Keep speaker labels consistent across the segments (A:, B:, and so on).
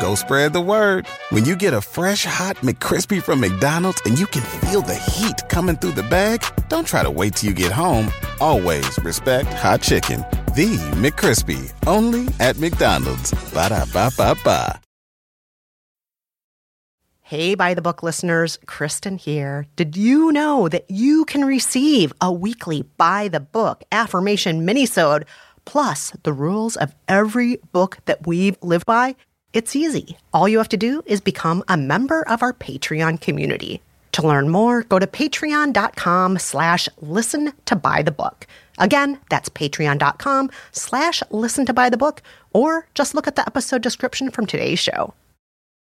A: Go spread the word. When you get a fresh hot McCrispy from McDonald's and you can feel the heat coming through the bag, don't try to wait till you get home. Always respect hot chicken. The McCrispy, only at McDonald's. Ba da ba ba ba.
B: Hey, by the book listeners, Kristen here. Did you know that you can receive a weekly by the book affirmation minisode plus the rules of every book that we've lived by? It's easy. All you have to do is become a member of our Patreon community. To learn more, go to patreon.com slash listen to by the book. Again, that's patreon.com slash listen to by the book, or just look at the episode description from today's show.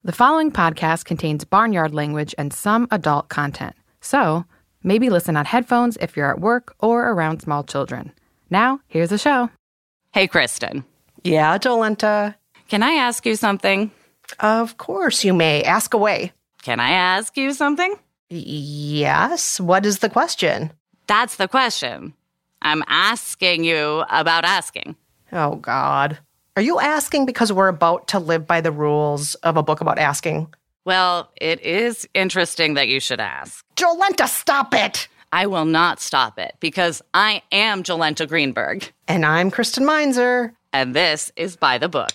C: The following podcast contains barnyard language and some adult content. So maybe listen on headphones if you're at work or around small children. Now, here's the show.
D: Hey, Kristen.
B: Yeah, Jolenta.
D: Can I ask you something?
B: Of course you may. Ask away.
D: Can I ask you something?
B: Yes. What is the question?
D: That's the question. I'm asking you about asking.
B: Oh, God. Are you asking because we're about to live by the rules of a book about asking?
D: Well, it is interesting that you should ask.
B: Jolenta, stop it!
D: I will not stop it because I am Jolenta Greenberg.
B: And I'm Kristen Meinzer.
D: And this is By the Book.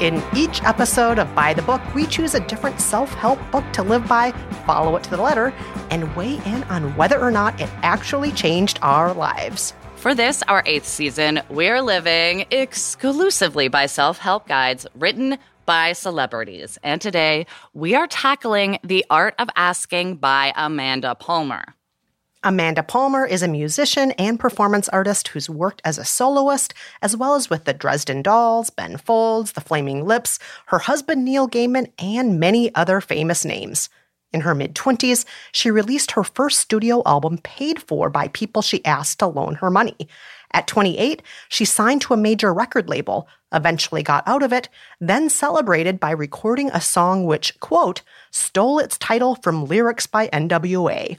B: In each episode of By the Book, we choose a different self help book to live by, follow it to the letter, and weigh in on whether or not it actually changed our lives.
D: For this, our eighth season, we're living exclusively by self help guides written by celebrities. And today, we are tackling The Art of Asking by Amanda Palmer.
B: Amanda Palmer is a musician and performance artist who's worked as a soloist, as well as with the Dresden Dolls, Ben Folds, the Flaming Lips, her husband Neil Gaiman, and many other famous names. In her mid 20s, she released her first studio album paid for by people she asked to loan her money. At 28, she signed to a major record label, eventually got out of it, then celebrated by recording a song which, quote, stole its title from lyrics by NWA.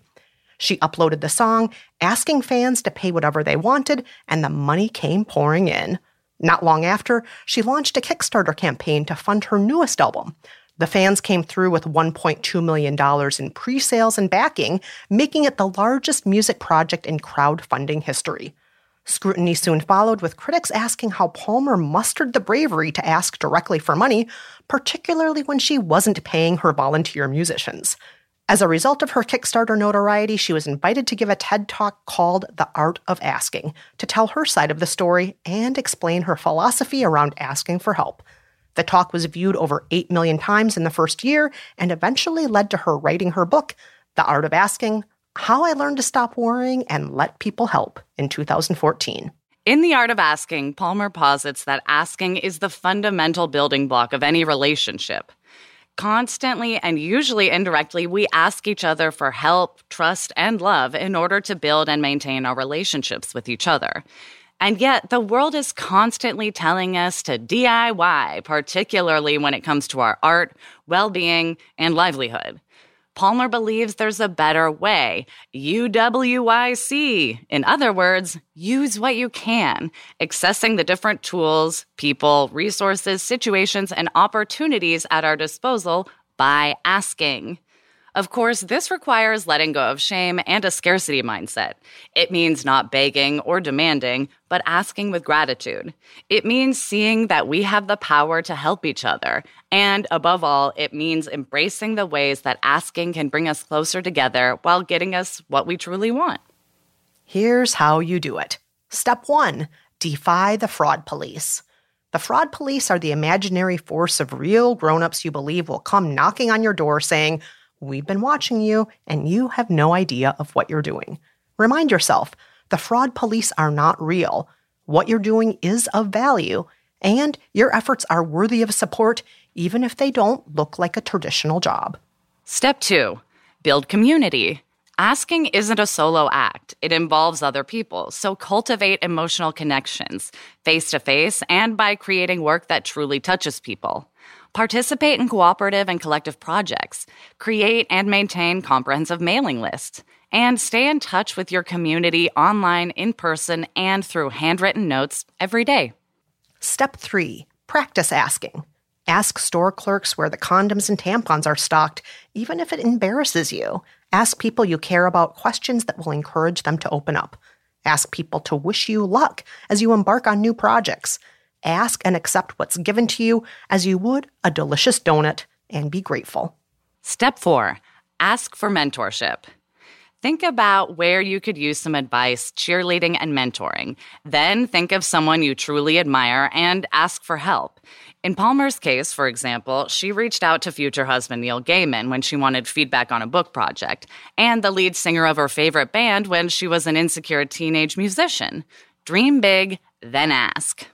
B: She uploaded the song, asking fans to pay whatever they wanted, and the money came pouring in. Not long after, she launched a Kickstarter campaign to fund her newest album. The fans came through with $1.2 million in pre sales and backing, making it the largest music project in crowdfunding history. Scrutiny soon followed, with critics asking how Palmer mustered the bravery to ask directly for money, particularly when she wasn't paying her volunteer musicians. As a result of her Kickstarter notoriety, she was invited to give a TED talk called The Art of Asking to tell her side of the story and explain her philosophy around asking for help. The talk was viewed over 8 million times in the first year and eventually led to her writing her book, The Art of Asking How I Learned to Stop Worrying and Let People Help in 2014.
D: In The Art of Asking, Palmer posits that asking is the fundamental building block of any relationship. Constantly and usually indirectly, we ask each other for help, trust, and love in order to build and maintain our relationships with each other. And yet, the world is constantly telling us to DIY, particularly when it comes to our art, well being, and livelihood. Palmer believes there's a better way. UWYC. In other words, use what you can, accessing the different tools, people, resources, situations, and opportunities at our disposal by asking. Of course, this requires letting go of shame and a scarcity mindset. It means not begging or demanding, but asking with gratitude. It means seeing that we have the power to help each other. And above all, it means embracing the ways that asking can bring us closer together while getting us what we truly want.
B: Here's how you do it. Step one defy the fraud police. The fraud police are the imaginary force of real grown ups you believe will come knocking on your door saying, We've been watching you, and you have no idea of what you're doing. Remind yourself the fraud police are not real. What you're doing is of value, and your efforts are worthy of support, even if they don't look like a traditional job.
D: Step two build community. Asking isn't a solo act, it involves other people. So cultivate emotional connections, face to face, and by creating work that truly touches people. Participate in cooperative and collective projects. Create and maintain comprehensive mailing lists. And stay in touch with your community online, in person, and through handwritten notes every day.
B: Step three practice asking. Ask store clerks where the condoms and tampons are stocked, even if it embarrasses you. Ask people you care about questions that will encourage them to open up. Ask people to wish you luck as you embark on new projects. Ask and accept what's given to you as you would a delicious donut and be grateful.
D: Step four ask for mentorship. Think about where you could use some advice, cheerleading, and mentoring. Then think of someone you truly admire and ask for help. In Palmer's case, for example, she reached out to future husband Neil Gaiman when she wanted feedback on a book project, and the lead singer of her favorite band when she was an insecure teenage musician. Dream big, then ask.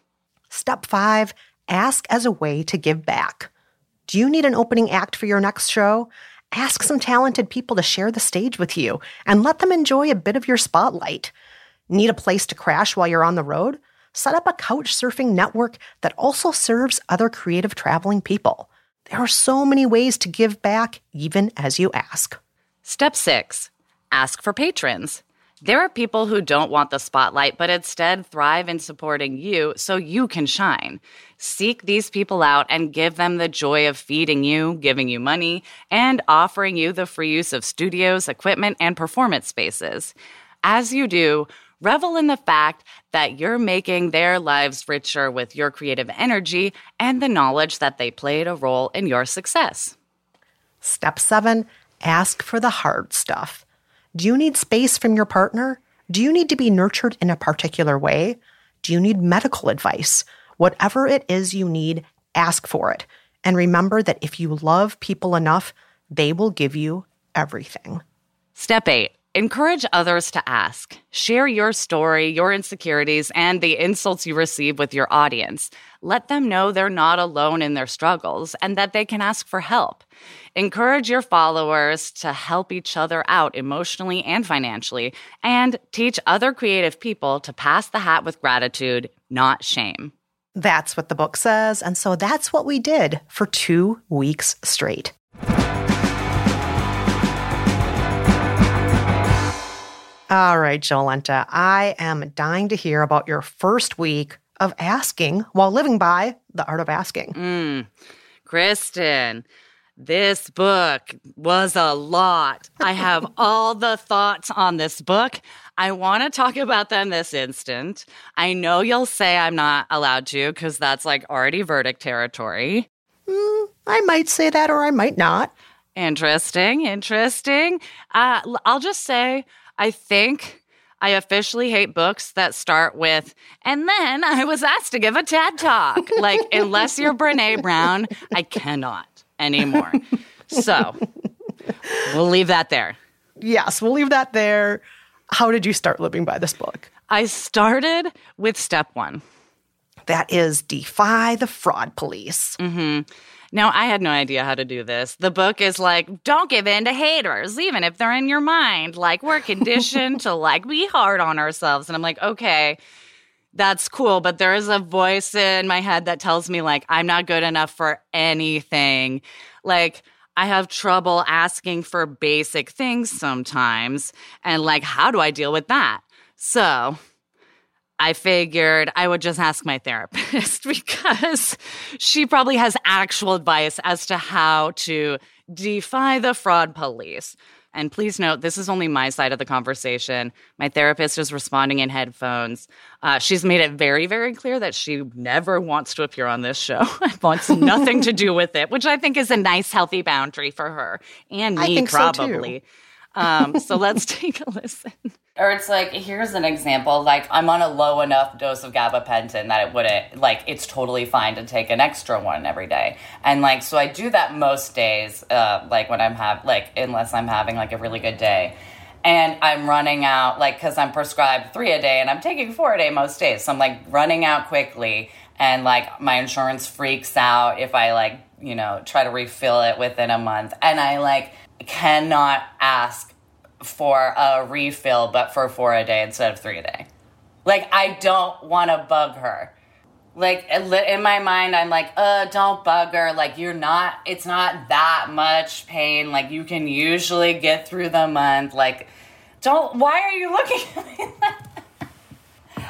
B: Step five ask as a way to give back. Do you need an opening act for your next show? Ask some talented people to share the stage with you and let them enjoy a bit of your spotlight. Need a place to crash while you're on the road? Set up a couch surfing network that also serves other creative traveling people. There are so many ways to give back, even as you ask.
D: Step six ask for patrons. There are people who don't want the spotlight, but instead thrive in supporting you so you can shine. Seek these people out and give them the joy of feeding you, giving you money, and offering you the free use of studios, equipment, and performance spaces. As you do, revel in the fact that you're making their lives richer with your creative energy and the knowledge that they played a role in your success.
B: Step seven ask for the hard stuff. Do you need space from your partner? Do you need to be nurtured in a particular way? Do you need medical advice? Whatever it is you need, ask for it. And remember that if you love people enough, they will give you everything.
D: Step eight encourage others to ask. Share your story, your insecurities, and the insults you receive with your audience. Let them know they're not alone in their struggles and that they can ask for help. Encourage your followers to help each other out emotionally and financially, and teach other creative people to pass the hat with gratitude, not shame.
B: That's what the book says, and so that's what we did for two weeks straight. All right, Jolenta, I am dying to hear about your first week of asking while living by the art of asking.
D: Mm. Kristen, this book was a lot. I have all the thoughts on this book. I want to talk about them this instant. I know you'll say I'm not allowed to because that's like already verdict territory.
B: Mm, I might say that or I might not.
D: Interesting, interesting. Uh, I'll just say I think I officially hate books that start with, and then I was asked to give a TED talk. like, unless you're Brene Brown, I cannot anymore. so we'll leave that there.
B: yes, we'll leave that there. How did you start living by this book?
D: I started with step one.
B: That is Defy the Fraud Police.
D: Mm-hmm. Now, I had no idea how to do this. The book is like, don't give in to haters, even if they're in your mind. Like, we're conditioned to like be hard on ourselves. And I'm like, okay, that's cool. But there is a voice in my head that tells me, like, I'm not good enough for anything. Like, I have trouble asking for basic things sometimes. And like, how do I deal with that? So I figured I would just ask my therapist because she probably has actual advice as to how to defy the fraud police. And please note, this is only my side of the conversation. My therapist is responding in headphones. Uh, she's made it very, very clear that she never wants to appear on this show. wants nothing to do with it, which I think is a nice, healthy boundary for her and me, probably. So, um, so let's take a listen. Or it's like, here's an example. Like, I'm on a low enough dose of gabapentin that it wouldn't, like, it's totally fine to take an extra one every day. And, like, so I do that most days, uh, like, when I'm have, like, unless I'm having, like, a really good day. And I'm running out, like, because I'm prescribed three a day and I'm taking four a day most days. So I'm, like, running out quickly. And, like, my insurance freaks out if I, like, you know, try to refill it within a month. And I, like, cannot ask for a refill, but for four a day instead of three a day. Like, I don't want to bug her. Like, in my mind, I'm like, uh, don't bug her. Like, you're not, it's not that much pain. Like, you can usually get through the month. Like, don't, why are you looking at me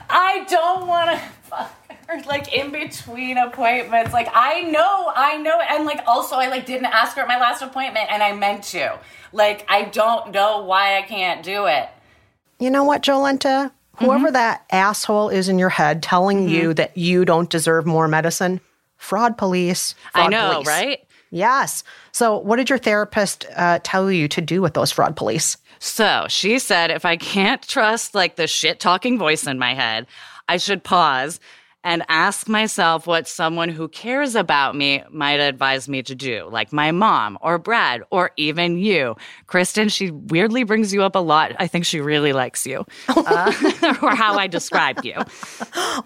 D: I don't want to fuck her, like, in between appointments. Like, I know, I know. And, like, also, I, like, didn't ask her at my last appointment, and I meant to. Like, I don't know why I can't do it.
B: You know what, Jolenta? Whoever mm-hmm. that asshole is in your head telling mm-hmm. you that you don't deserve more medicine, fraud police. Fraud
D: I know,
B: police.
D: right?
B: Yes. So, what did your therapist uh, tell you to do with those fraud police?
D: So, she said if I can't trust like the shit talking voice in my head, I should pause and ask myself what someone who cares about me might advise me to do, like my mom or Brad or even you. Kristen, she weirdly brings you up a lot. I think she really likes you uh, or how I describe you.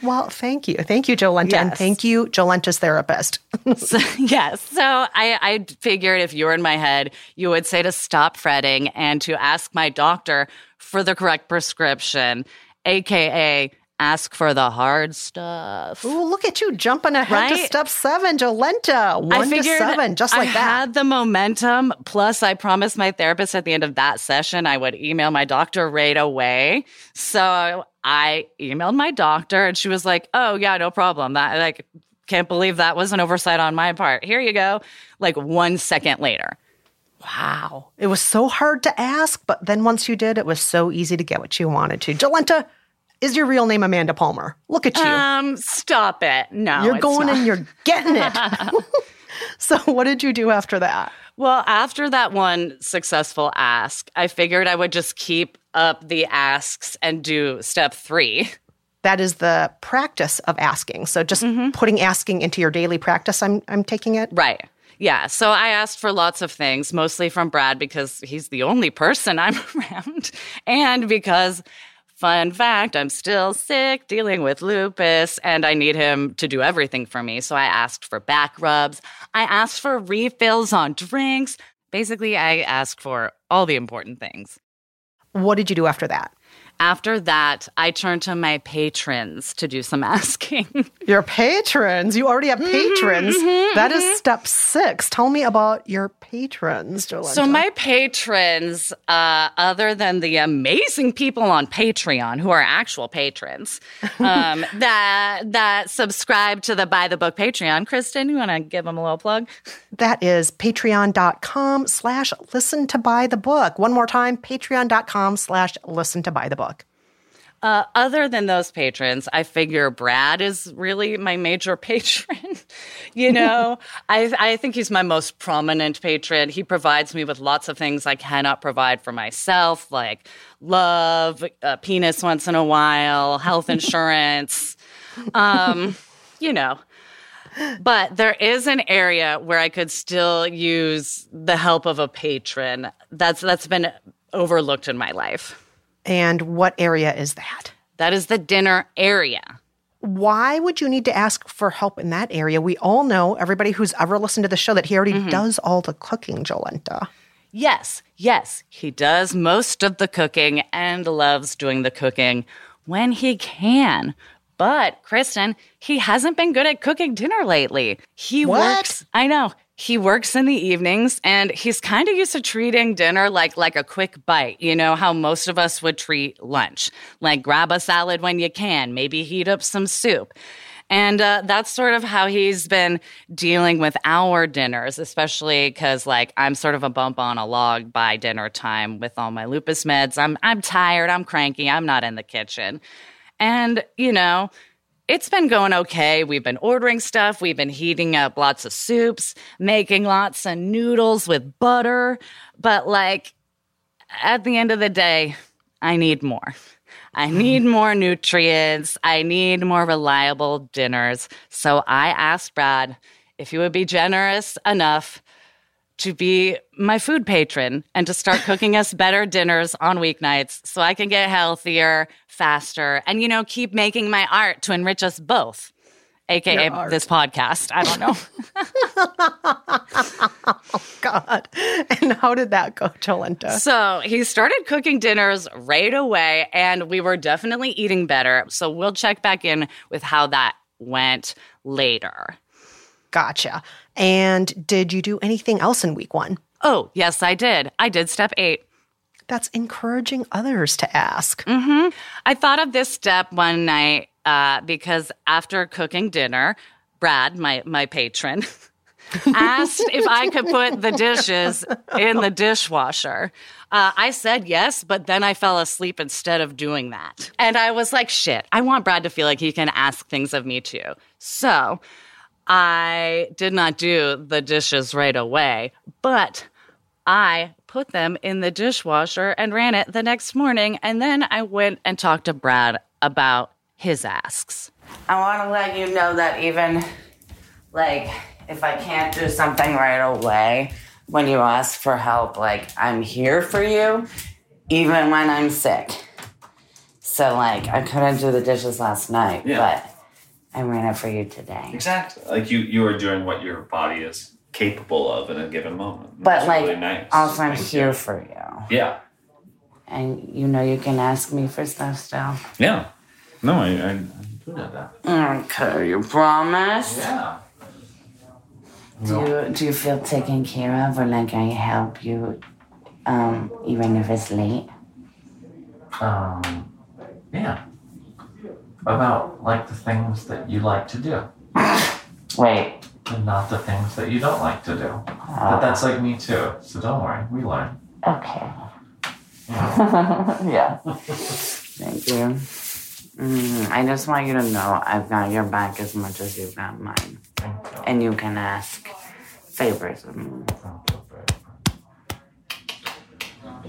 B: Well, thank you. Thank you, Jolenta. Yes. And thank you, Jolenta's therapist.
D: so, yes. So I, I figured if you were in my head, you would say to stop fretting and to ask my doctor for the correct prescription, AKA ask for the hard stuff.
B: Ooh, look at you jumping ahead right? to step seven, Jolenta. One to seven, just like
D: I
B: that.
D: I had the momentum. Plus, I promised my therapist at the end of that session I would email my doctor right away. So I emailed my doctor, and she was like, "Oh yeah, no problem. That like." Can't believe that was an oversight on my part. Here you go. Like one second later.
B: Wow. It was so hard to ask, but then once you did, it was so easy to get what you wanted to. Jolenta, is your real name Amanda Palmer? Look at you.
D: Um, stop it. No.
B: You're going not. and you're getting it. so, what did you do after that?
D: Well, after that one successful ask, I figured I would just keep up the asks and do step three.
B: That is the practice of asking. So just mm-hmm. putting asking into your daily practice, I'm I'm taking it.
D: Right. Yeah. So I asked for lots of things, mostly from Brad because he's the only person I'm around. And because Fun fact, I'm still sick, dealing with lupus, and I need him to do everything for me. So I asked for back rubs. I asked for refills on drinks. Basically, I asked for all the important things.
B: What did you do after that?
D: After that, I turned to my patrons to do some asking.
B: Your patrons? You already have mm-hmm, patrons. Mm-hmm, mm-hmm, that is step six. Tell me about your patrons, Jolenta.
D: So, my patrons, uh, other than the amazing people on Patreon who are actual patrons um, that that subscribe to the By the Book Patreon, Kristen, you want to give them a little plug?
B: That is patreon.com slash listen to by the book. One more time, patreon.com slash listen to by the book.
D: Uh, other than those patrons, I figure Brad is really my major patron. you know, I, I think he's my most prominent patron. He provides me with lots of things I cannot provide for myself, like love, a penis once in a while, health insurance. um, you know, but there is an area where I could still use the help of a patron. That's that's been overlooked in my life.
B: And what area is that?
D: That is the dinner area.
B: Why would you need to ask for help in that area? We all know, everybody who's ever listened to the show, that he already mm-hmm. does all the cooking, Jolenta.
D: Yes, yes, he does most of the cooking and loves doing the cooking when he can. But, Kristen, he hasn't been good at cooking dinner lately. He
B: What?
D: works, I know. He works in the evenings and he's kind of used to treating dinner like like a quick bite. You know how most of us would treat lunch. Like grab a salad when you can, maybe heat up some soup. And uh, that's sort of how he's been dealing with our dinners, especially because, like, I'm sort of a bump on a log by dinner time with all my lupus meds. I'm I'm tired. I'm cranky. I'm not in the kitchen, and you know, it's been going okay. We've been ordering stuff. We've been heating up lots of soups, making lots of noodles with butter. But like, at the end of the day, I need more. I hmm. need more nutrients. I need more reliable dinners. So I asked Brad if he would be generous enough to be my food patron and to start cooking us better dinners on weeknights so I can get healthier, faster, and, you know, keep making my art to enrich us both, AKA this podcast. I don't know.
B: Oh, God. And how did that go, Jolenta?
D: So he started cooking dinners right away, and we were definitely eating better. So we'll check back in with how that went later.
B: Gotcha. And did you do anything else in week one?
D: Oh, yes, I did. I did step eight.
B: That's encouraging others to ask.
D: I thought of this step one night uh, because after cooking dinner, Brad, my my patron, asked if I could put the dishes in the dishwasher. Uh, I said yes, but then I fell asleep instead of doing that. And I was like, shit, I want Brad to feel like he can ask things of me too. So I did not do the dishes right away, but I put them in the dishwasher and ran it the next morning. And then I went and talked to Brad about his asks. I want to let you know that even like if I can't do something right away, when you ask for help, like I'm here for you, even when I'm sick. So like I couldn't do the dishes last night,
E: Yeah.
D: but I ran it for you today.
E: Exactly. Like you, you are doing what your body is capable of in a given moment.
D: But
E: It's
D: like
E: really nice.
D: also I'm
E: Thank
D: here
E: you.
D: for you.
E: Yeah.
D: And you know you can ask me for stuff still.
E: Yeah. No, I, I, I'm good that.
D: Okay, you promise?
E: Yeah.
D: Do you do you feel taken care of or like I help you um even if it's late?
F: um, yeah, about like the things that you like to do
D: Wait.
F: and not the things that you don't like to do. But that's like me too. So don't worry, we learn.
D: Okay. yeah. Thank you. Mm, I just want you to know I've got your back as much as you've got mine.
F: Thank you.
D: And you can ask favors of me.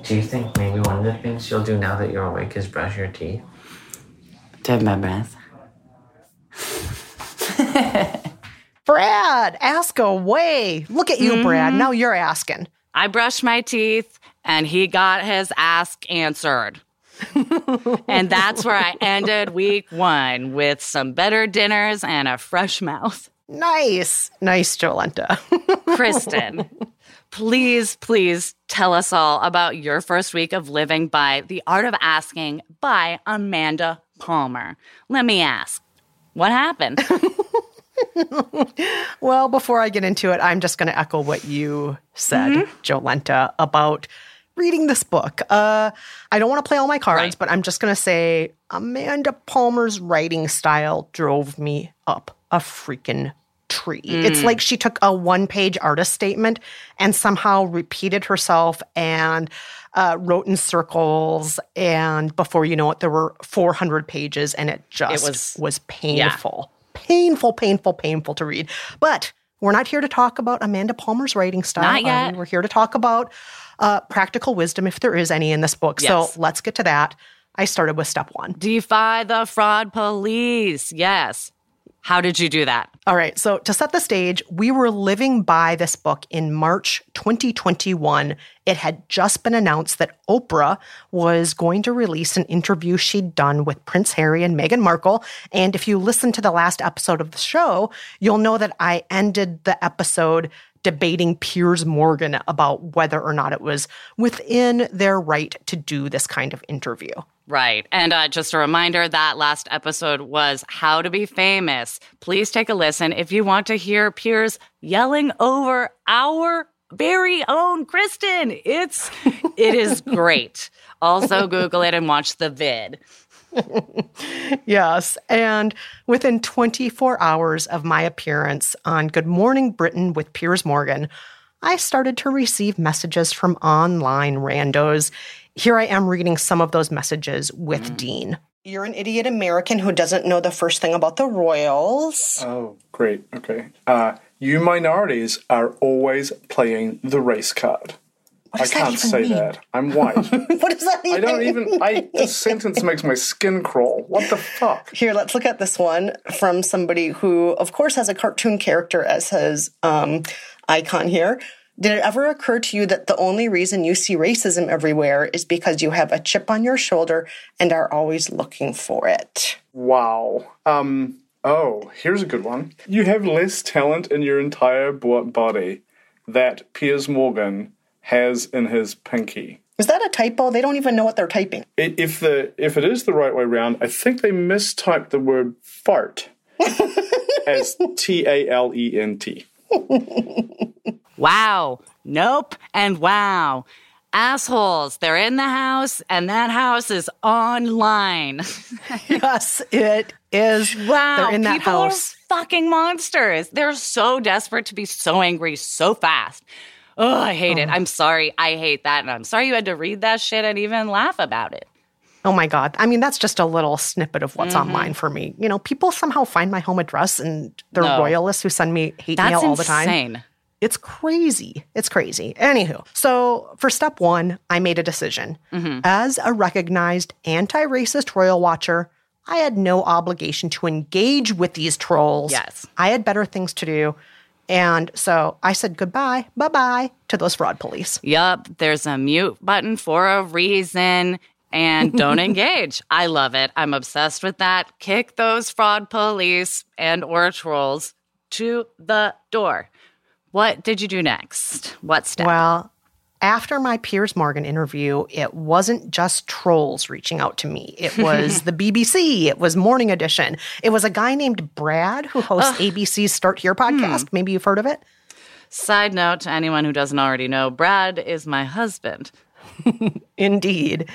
G: Do you think maybe one of the things you'll do now that you're awake is brush your teeth?
D: Take my breath.
B: Brad, ask away. Look at you, Brad. Mm-hmm. Now you're asking.
D: I brushed my teeth and he got his ask answered. and that's where I ended week one with some better dinners and a fresh mouth.
B: Nice. Nice, Jolenta.
D: Kristen, please, please tell us all about your first week of living by The Art of Asking by Amanda Palmer. Let me ask, what happened?
B: well, before I get into it, I'm just going to echo what you said, Jolenta, about reading this book. Uh, I don't want to play all my cards,
D: Right.
B: but I'm just going to say Amanda Palmer's writing style drove me up a freaking tree. It's like she took a one page artist statement and somehow repeated herself and uh, wrote in circles. And before you know it, there were 400 pages and it just
D: was-
B: was painful. Painful, painful, painful to read. But we're not here to talk about Amanda Palmer's writing style.
D: Not yet.
B: Um, we're here to talk about uh, practical wisdom, if there is any in this book.
D: Yes.
B: So let's get to that. I started with step one.
D: Defy the fraud police. Yes. How did you do that?
B: All right. So, to set the stage, we were living by this book in March 2021. It had just been announced that Oprah was going to release an interview she'd done with Prince Harry and Meghan Markle. And if you listen to the last episode of the show, you'll know that I ended the episode debating Piers Morgan about whether or not it was within their right to do this kind of interview.
D: Right. And uh, just a reminder that last episode was How to Be Famous. Please take a listen if you want to hear Piers yelling over our very own Kristen. It's it is great. Also Google it and watch the vid.
B: yes. And within 24 hours of my appearance on Good Morning Britain with Piers Morgan, I started to receive messages from online randos. Here I am reading some of those messages with mm. Dean. You're an idiot American who doesn't know the first thing about the royals.
H: Oh, great. Okay. Uh, you minorities are always playing the race card. I can't say
B: mean?
H: that. I'm white.
B: what does that
H: mean? I don't even. I this sentence makes my skin crawl. What the fuck?
B: Here, let's look at this one from somebody who, of course, has a cartoon character as his um, icon here. Did it ever occur to you that the only reason you see racism everywhere is because you have a chip on your shoulder and are always looking for it?
H: Wow. Um. Oh, here's a good one. You have less talent in your entire body that Piers Morgan has in his pinky.
B: Is that a typo? They don't even know what they're typing.
H: If the if it is the right way around, I think they mistyped the word fart as T A L E N T.
D: Wow. Nope. And wow. Assholes. They're in the house, and that house is online.
B: yes, it is.
D: Wow.
B: They're in that
D: People
B: house.
D: Are fucking monsters. They're so desperate to be so angry so fast. Oh, I hate oh. it. I'm sorry. I hate that. And I'm sorry you had to read that shit and even laugh about it.
B: Oh my God. I mean, that's just a little snippet of what's mm-hmm. online for me. You know, people somehow find my home address and they're no. royalists who send me hate
D: that's
B: mail all the time. It's crazy. It's crazy. Anywho, so for step one, I made a decision. Mm-hmm. As a recognized anti racist royal watcher, I had no obligation to engage with these trolls.
D: Yes.
B: I had better things to do. And so I said goodbye, bye bye to those fraud police.
D: Yup, there's a mute button for a reason. And don't engage. I love it. I'm obsessed with that. Kick those fraud police and or trolls to the door. What did you do next? What step?
B: Well, after my Piers Morgan interview, it wasn't just trolls reaching out to me. It was the BBC. It was Morning Edition. It was a guy named Brad who hosts ABC's Start Here podcast. Hmm. Maybe you've heard of it.
D: Side note to anyone who doesn't already know, Brad is my husband.
B: Indeed.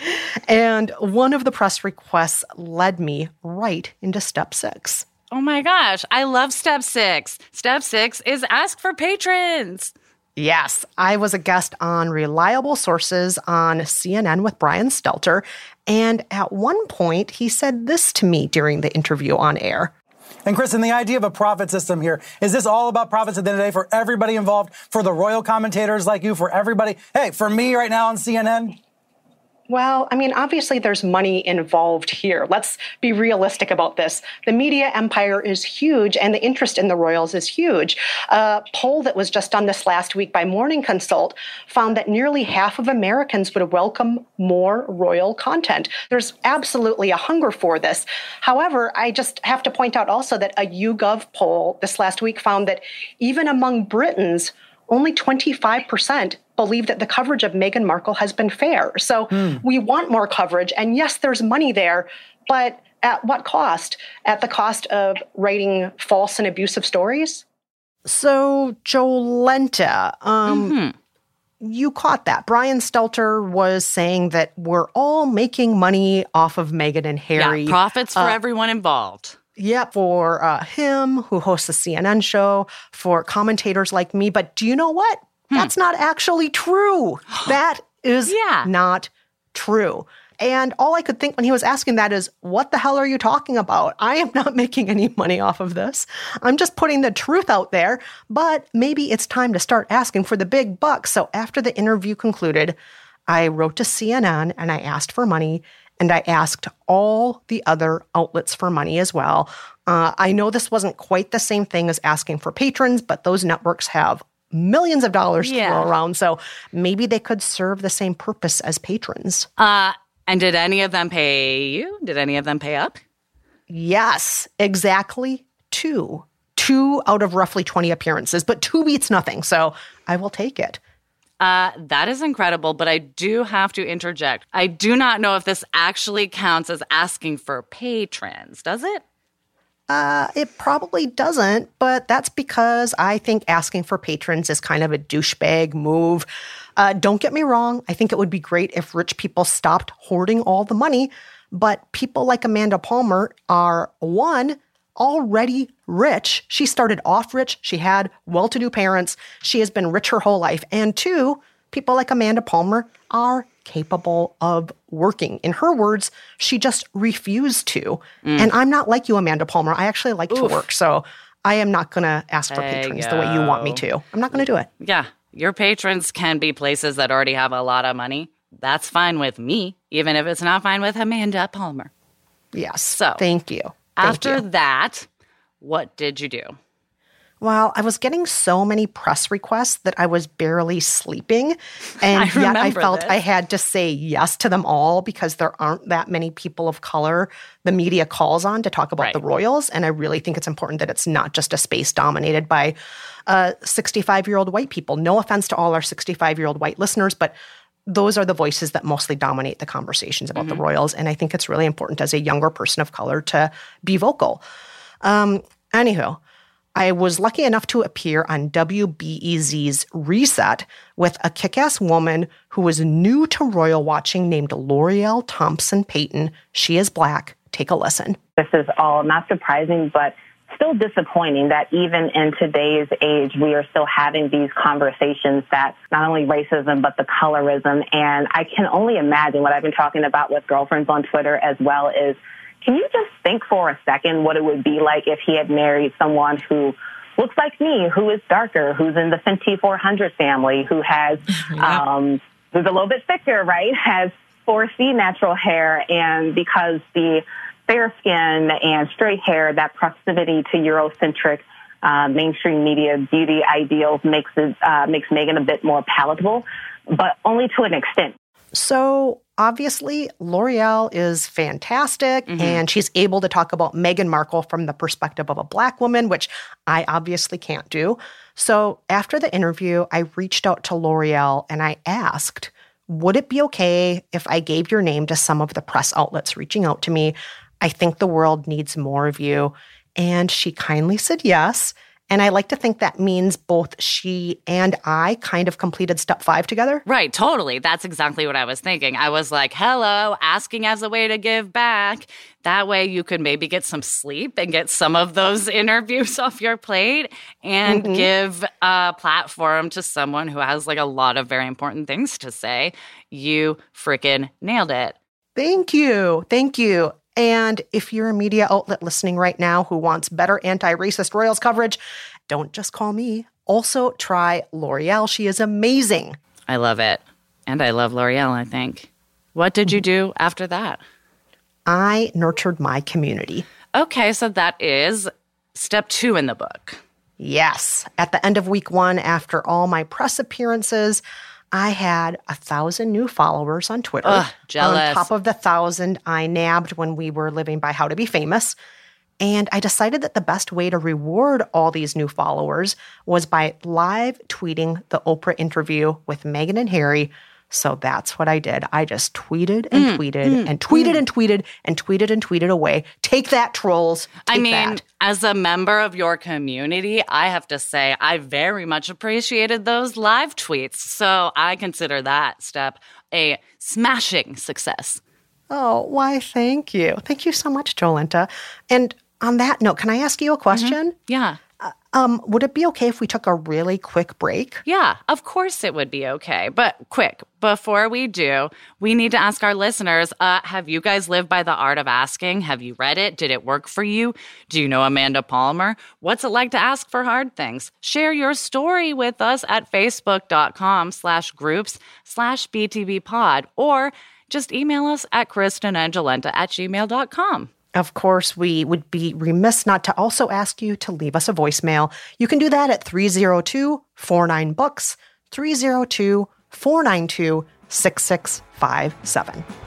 B: And one of the press requests led me right into step six.
D: Oh my gosh, I love step six. Step six is ask for patrons.
B: Yes, I was a guest on Reliable Sources on CNN with Brian Stelter. And at one point, he said this to me during the interview on air.
I: And Kristen, the idea of a profit system here, is this all about profits at the end of the day for everybody involved, for the royal commentators like you, for everybody? Hey, for me right now on CNN?
B: Well, I mean, obviously there's money involved here. Let's be realistic about this. The media empire is huge and the interest in the royals is huge. A poll that was just done this last week by Morning Consult found that nearly half of Americans would welcome more royal content. There's absolutely a hunger for this. However, I just have to point out also that a YouGov poll this last week found that even among Britons, only 25% believe that the coverage of Meghan Markle has been fair. So hmm. we want more coverage. And yes, there's money there, but at what cost? At the cost of writing false and abusive stories? So, Jolenta, um, mm-hmm. you caught that. Brian Stelter was saying that we're all making money off of Meghan and Harry.
D: Yeah, profits for uh, everyone involved.
B: Yeah, for uh, him, who hosts a CNN show, for commentators like me. But do you know what? Hmm. That's not actually true. That is yeah. not true. And all I could think when he was asking that is, what the hell are you talking about? I am not making any money off of this. I'm just putting the truth out there, but maybe it's time to start asking for the big bucks. So after the interview concluded, I wrote to CNN and I asked for money and I asked all the other outlets for money as well. Uh, I know this wasn't quite the same thing as asking for patrons, but those networks have millions of dollars to throw around. So maybe they could serve the same purpose as patrons.
D: Uh, and did any of them pay you? Did any of them pay up?
B: Yes, exactly two. Two out of roughly 20 appearances, but two beats nothing. So I will take it.
D: Uh, that is incredible, but I do have to interject. I do not know if this actually counts as asking for patrons, does it?
B: Uh, it probably doesn't, but that's because I think asking for patrons is kind of a douchebag move. Uh, don't get me wrong, I think it would be great if rich people stopped hoarding all the money, but people like Amanda Palmer are one, already rich. She started off rich, she had well to do parents, she has been rich her whole life. And two, people like Amanda Palmer are capable of working. In her words, she just refused to. Mm. And I'm not like you, Amanda Palmer. I actually like to work. So I am not going to ask for
D: There
B: patrons the way you want me to. I'm not going to do it.
D: Yeah, your patrons can be places that already have a lot of money. That's fine with me, even if it's not fine with Amanda Palmer.
B: Yes.
D: So,
B: thank you.
D: After that, what did you do?
B: Well, I was getting so many press requests that I was barely sleeping. And
D: I
B: yet I felt
D: this.
B: I had to say yes to them all because there aren't that many people of color the media calls on to talk about
D: Right.
B: the Royals. And I really think it's important that it's not just a space dominated by uh, 65 year old white people. No offense to all our 65 year old white listeners, but those are the voices that mostly dominate the conversations about the Royals. And I think it's really important as a younger person of color to be vocal. Um, anywho, I was lucky enough to appear on WBEZ's Reset with a kick ass woman who was new to royal watching named L'Oreal Thompson Payton. She is black. Take a listen.
J: This is all not surprising, but still disappointing that even in today's age, we are still having these conversations that not only racism, but the colorism. And I can only imagine what I've been talking about with girlfriends on Twitter as well is can you just think for a second what it would be like if he had married someone who looks like me, who is darker, who's in the Fenty 400 family, who has, um, who's a little bit thicker, right? Has 4C natural hair. And because the fair skin and straight hair, that proximity to Eurocentric uh, mainstream media beauty ideals makes it, uh, makes Meghan a bit more palatable, but only to an extent.
B: So obviously, L'Oreal is fantastic, and she's able to talk about Meghan Markle from the perspective of a black woman, which I obviously can't do. So after the interview, I reached out to L'Oreal and I asked, would it be okay if I gave your name to some of the press outlets reaching out to me? I think the world needs more of you. And she kindly said yes. And I like to think that means both she and I kind of completed step five together.
D: Right, totally. That's exactly what I was thinking. I was like, hello, asking as a way to give back. That way you could maybe get some sleep and get some of those interviews off your plate and
B: Mhm.
D: give a platform to someone who has like a lot of very important things to say. You freaking nailed it.
B: Thank you. Thank you. And if you're a media outlet listening right now who wants better anti racist Royals coverage, don't just call me. Also, try L'Oreal. She is amazing.
D: I love it. And I love L'Oreal, I think. What did you do after that?
B: I nurtured my community.
D: Okay, so that is step two in the book.
B: Yes. At the end of week one, after all my press appearances, I had a thousand new followers on Twitter.
D: Ugh, jealous.
B: On top of the thousand I nabbed when we were living by How to Be Famous. And I decided that the best way to reward all these new followers was by live tweeting the Oprah interview with Meghan and Harry. So that's what I did. I just tweeted and
D: Mm,
B: tweeted
D: mm,
B: and tweeted
D: mm.
B: and tweeted and tweeted and tweeted away. Take that, trolls.
D: I mean,
B: that.
D: as a member of your community, I have to say I very much appreciated those live tweets. So I consider that step a smashing success.
B: Oh, why, thank you. Thank you so much, Jolenta. And on that note, can I ask you a question?
D: Yeah.
B: Um, would it be okay if we took a really quick break?
D: Yeah, of course it would be okay. But quick, before we do, we need to ask our listeners uh, have you guys lived by the art of asking? Have you read it? Did it work for you? Do you know Amanda Palmer? What's it like to ask for hard things? Share your story with us at facebook.com slash groups slash btbpod or just email us at kristenandjolenta at gmail.com.
B: Of course, we would be remiss not to also ask you to leave us a voicemail. You can do that at 302 49 Books, 302 492 6657.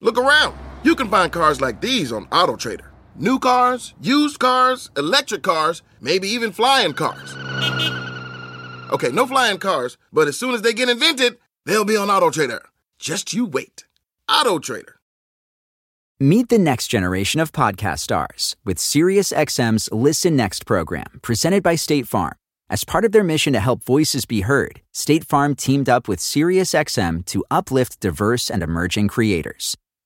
K: Look around. You can find cars like these on AutoTrader. New cars, used cars, electric cars, maybe even flying cars. Okay, no flying cars, but as soon as they get invented, they'll be on AutoTrader. Just you wait. AutoTrader.
L: Meet the next generation of podcast stars with SiriusXM's Listen Next program, presented by State Farm. As part of their mission to help voices be heard, State Farm teamed up with SiriusXM to uplift diverse and emerging creators.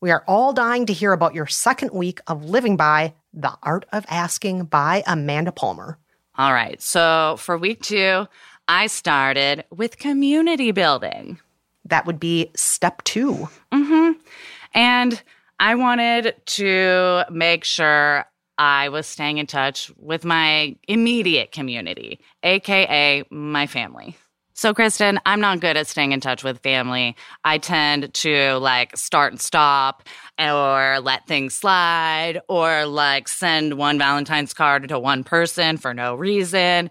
B: We are all dying to hear about your second week of living by The Art of Asking by Amanda Palmer.
D: All right. So for week two, I started with community building.
B: That would be step two.
D: Mm-hmm. And I wanted to make sure I was staying in touch with my immediate community, AKA my family. So, Kristen, I'm not good at staying in touch with family. I tend to like start and stop or let things slide or like send one Valentine's card to one person for no reason.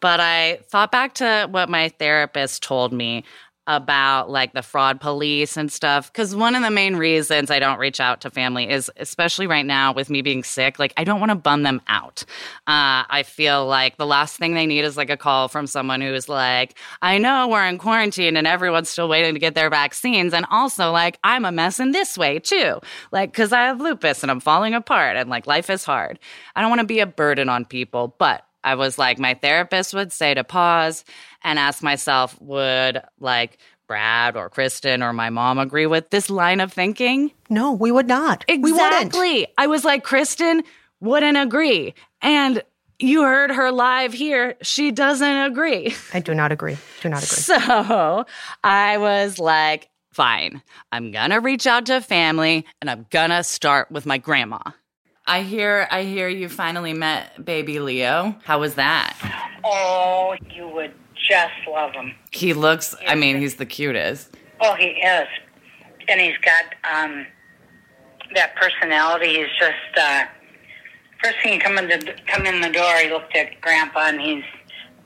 D: But I thought back to what my therapist told me about like the fraud police and stuff. Cause one of the main reasons I don't reach out to family is, especially right now with me being sick, like I don't want to bum them out. Uh, I feel like the last thing they need is like a call from someone who's like, I know we're in quarantine and everyone's still waiting to get their vaccines. And also, like, I'm a mess in this way too. Like, cause I have lupus and I'm falling apart and like life is hard. I don't want to be a burden on people, but I was like, my therapist would say to pause and ask myself, would like Brad or Kristen or my mom agree with this line of thinking?
B: No, we would not.
D: Exactly. I was like, Kristen wouldn't agree. And you heard her live here. She doesn't agree.
B: I do not agree. Do not agree.
D: So I was like, fine, I'm gonna reach out to family and I'm gonna start with my grandma. I hear I hear you finally met baby Leo. How was that?
M: Oh, you would just love him.
D: He looks I mean, he's the cutest.
M: Oh, he is, and he's got um that personality. He's just uh, first thing he come in the come in the door, he looked at Grandpa, and he's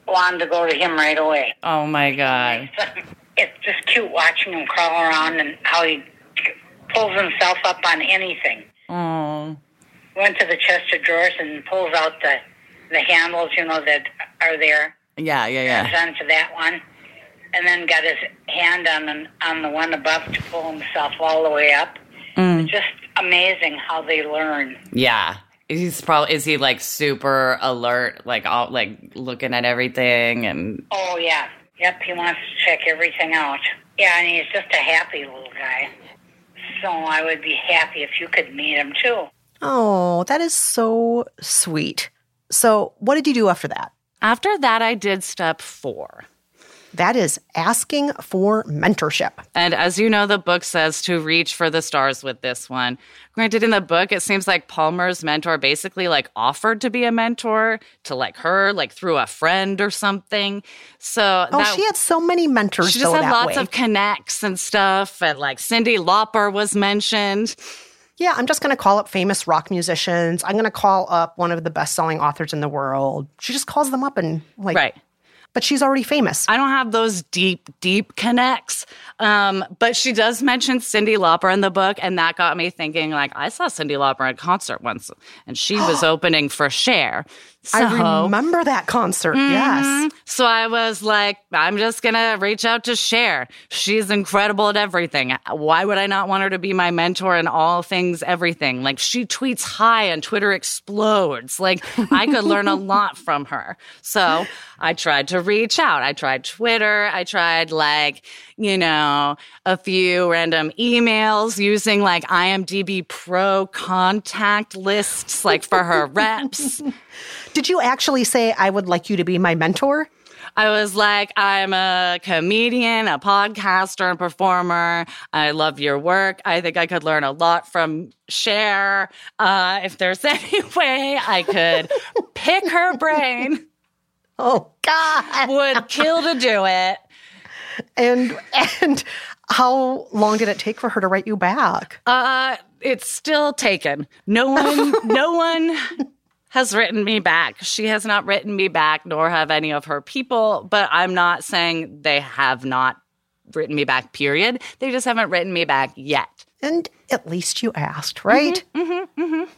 M: wanted to go to him right away.
D: Oh my god.
M: It's just cute watching him crawl around and how he pulls himself up on anything.
D: Oh.
M: Went to the chest of drawers and pulls out the the handles, you know, that are there.
D: Yeah, yeah, yeah.
M: Grabs onto that one, and then got his hand on the, on the one above to pull himself all the way up.
D: Mm.
M: Just amazing how they learn.
D: Yeah. He's probably is he like super alert, like all like looking at everything and
M: Oh yeah, yep. He wants to check everything out. Yeah, and he's just a happy little guy. So I would be happy if you could meet him too.
B: Oh, that is so sweet. So, what did you do after that?
D: After that I did step 4.
B: That is asking for mentorship.
D: And as you know, the book says to reach for the stars with this one. Granted, in the book, it seems like Palmer's mentor basically like offered to be a mentor to like her, like through a friend or something. So
B: Oh,
D: that-
B: she had so many mentors.
D: she just had lots
B: way.
D: of connects and stuff. And like Cyndi Lauper was mentioned.
B: Yeah, I'm just going to call up famous rock musicians. I'm going to call up one of the best selling authors in the world. She just calls them up and like
D: Right.
B: but she's already famous.
D: I don't have those deep, deep connects. Um, but she does mention Cyndi Lauper in the book, and that got me thinking. Like, I saw Cyndi Lauper at a concert once, and she was opening for Cher. So,
B: I remember that concert. Yes.
D: Mhm. So I was like, I'm just gonna reach out to Cher. She's incredible at everything. Why would I not want her to be my mentor in all things, everything? Like she tweets high and Twitter explodes. Like I could learn a lot from her. So I tried to reach out. I tried Twitter. I tried like, you know, a few random emails using like IMDb Pro contact lists, like for her reps.
B: Did you actually say, I would like you to be my mentor?
D: I was like, I'm a comedian, a podcaster, and performer. I love your work. I think I could learn a lot from Cher. Uh, if there's any way I could pick her brain,
B: oh God,
D: would kill to do it.
B: And and how long did it take for her to write you back?
D: Uh, it's still taken. No one, no one has written me back. She has not written me back, nor have any of her people. But I'm not saying they have not written me back. Period. They just haven't written me back yet.
B: And at least you asked, right?
D: Mm-hmm, mm-hmm.